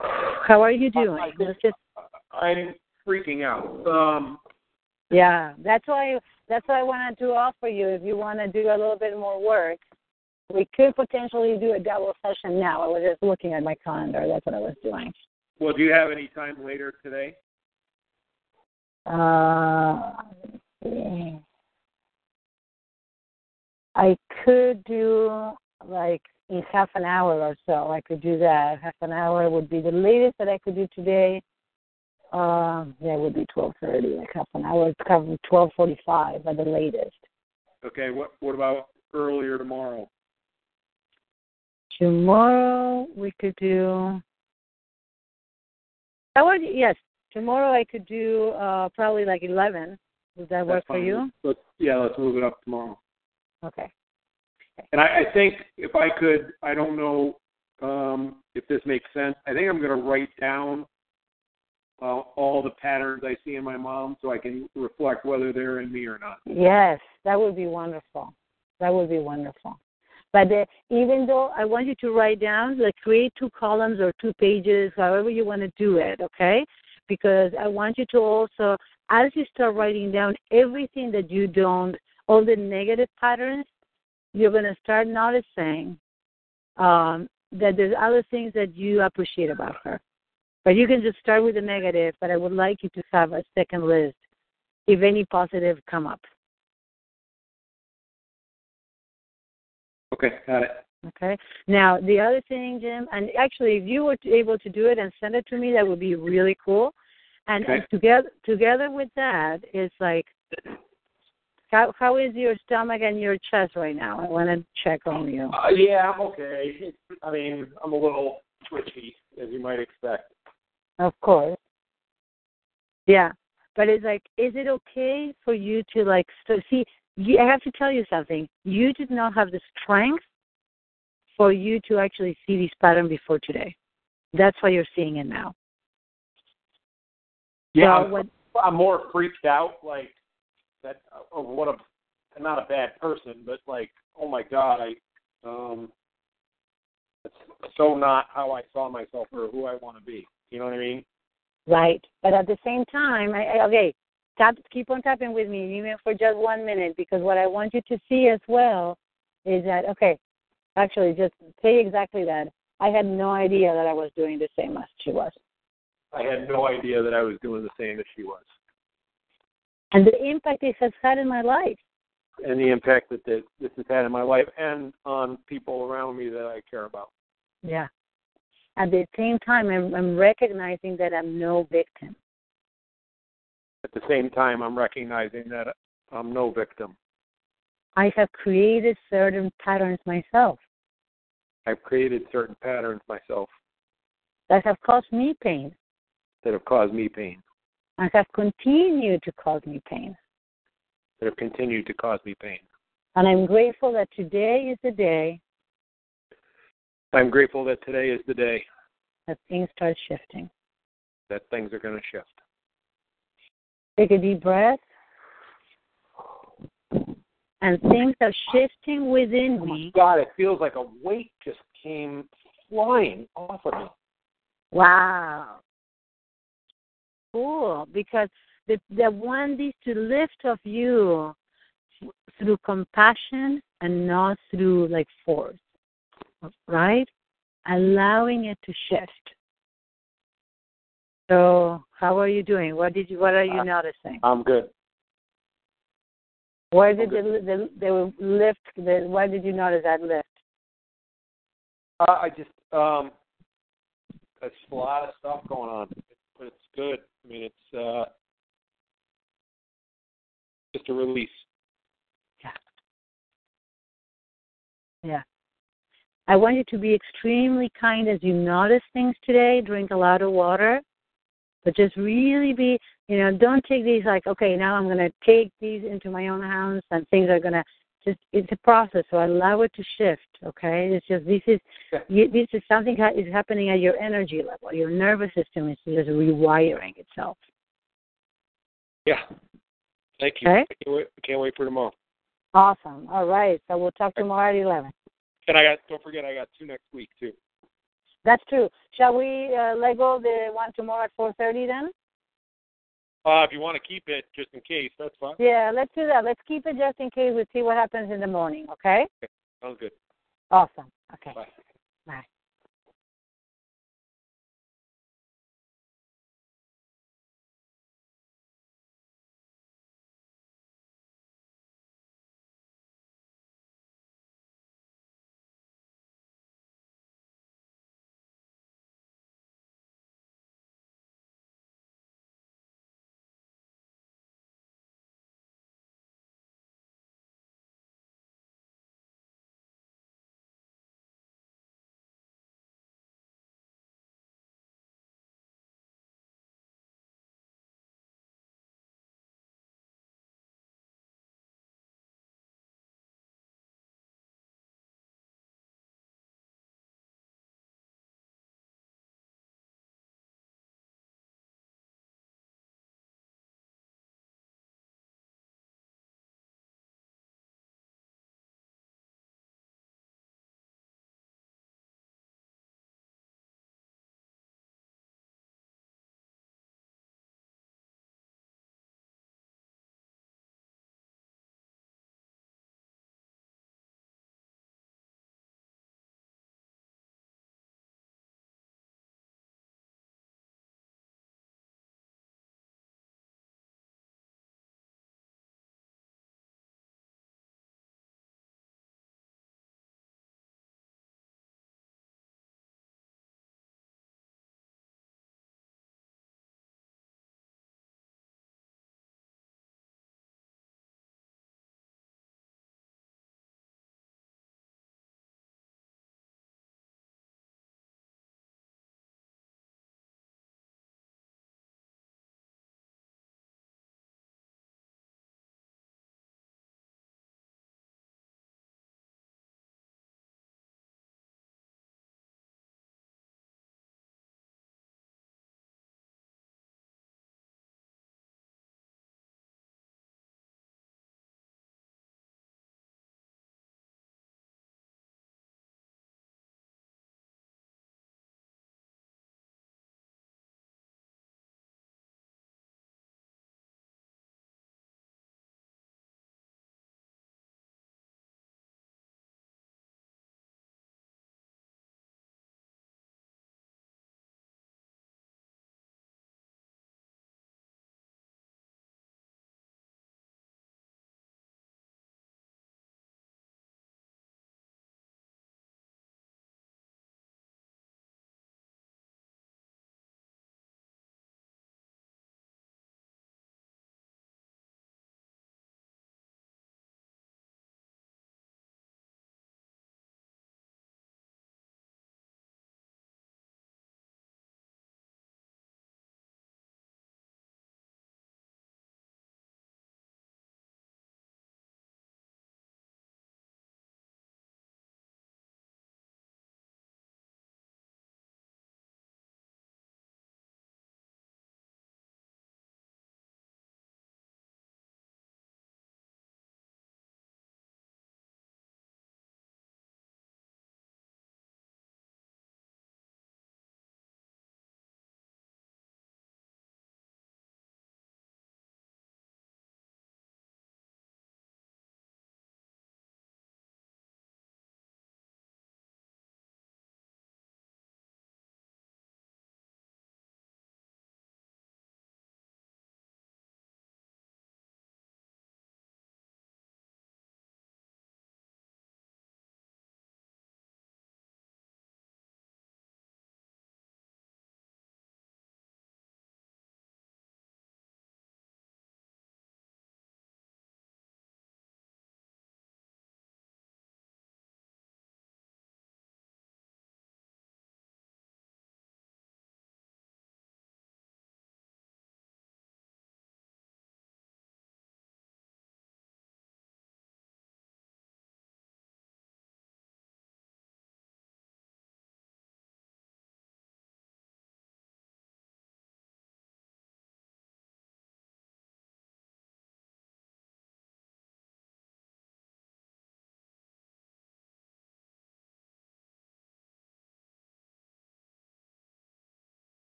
How are you doing? I, I, just... I'm freaking out. Um, yeah, that's why that's why I wanted to offer you if you want to do a little bit more work, we could potentially do a double session now. I was just looking at my calendar. That's what I was doing. well, do you have any time later today? Uh, let's see. I could do like in half an hour or so. I could do that. Half an hour would be the latest that I could do today. Um, yeah, it would be twelve thirty. Like half an hour. It's covering twelve forty-five at the latest. Okay. What What about earlier tomorrow? Tomorrow we could do. How would yes? Tomorrow I could do uh probably like eleven. Would that work That's for you? Let's, yeah, let's move it up tomorrow. Okay. And I, I think if I could, I don't know um, if this makes sense. I think I'm going to write down uh, all the patterns I see in my mom, so I can reflect whether they're in me or not. Yes, that would be wonderful. That would be wonderful. But the, even though I want you to write down, like create two columns or two pages, however you want to do it, okay? Because I want you to also, as you start writing down everything that you don't, all the negative patterns, you're going to start noticing um, that there's other things that you appreciate about her. But you can just start with the negative, but I would like you to have a second list if any positive come up. Okay, got it. Okay. Now the other thing, Jim, and actually, if you were to, able to do it and send it to me, that would be really cool. And, Okay. and together, together with that, it's like, how how is your stomach and your chest right now? I want to check on you. Uh, yeah, I'm okay. I mean, I'm a little twitchy, as you might expect. Of course. Yeah, but it's like, is it okay for you to like so see? You, I have to tell you something. You did not have the strength for you to actually see this pattern before today. That's why you're seeing it now. Yeah, Well, I'm, what, I'm more freaked out, like that. Of what a, not a bad person, but like, oh my god, I, um, it's so not how I saw myself or who I want to be. You know what I mean? right. But at the same time, I, I okay, tap, keep on tapping with me, even for just one minute, because what I want you to see as well is that okay, actually, just say exactly that. I had no idea that I was doing the same as she was, I had no idea that I was doing the same as she was, and the impact it has had in my life. and the impact that this, this has had in my life and on people around me that I care about. Yeah. At the same time, I'm, I'm recognizing that I'm no victim. At the same time, I'm recognizing that I'm no victim. I have created certain patterns myself I've created certain patterns myself that have caused me pain that have caused me pain, and have continued to cause me pain. that have continued to cause me pain. And I'm grateful that today is the day I'm grateful that today is the day that things start shifting. that things are going to shift. Take a deep breath. And things are shifting within Oh me. God, it feels like a weight just came flying off of me. Wow. Cool. Because the the one is to lift of you through compassion and not through like force. Right? Allowing it to shift. So how are you doing? What did you what are you Uh, noticing? I'm good. Where did the the the lift the why did you notice that lift? Uh, I just um, there's a lot of stuff going on, but it's good. I mean, it's uh, just a release. Yeah. Yeah. I want you to be extremely kind as you notice things today. Drink a lot of water. But just really be, you know, don't take these like, okay, now I'm going to take these into my own house and things are going to just, it's a process. So allow it to shift, okay? It's just, this is, Yeah. you, this is something that is happening at your energy level. Your nervous system is just rewiring itself. Yeah. Thank you. Okay. I can't wait, can't wait for tomorrow. Awesome. All right. So we'll talk tomorrow at 11. And I got don't forget I got two next week too. That's true. Shall we uh, let go the one tomorrow at 4.30 then? Uh, if you want to keep it just in case, that's fine. Yeah, let's do that. Let's keep it just in case we see what happens in the morning, okay? Sounds good. Awesome. Okay. Bye. Bye.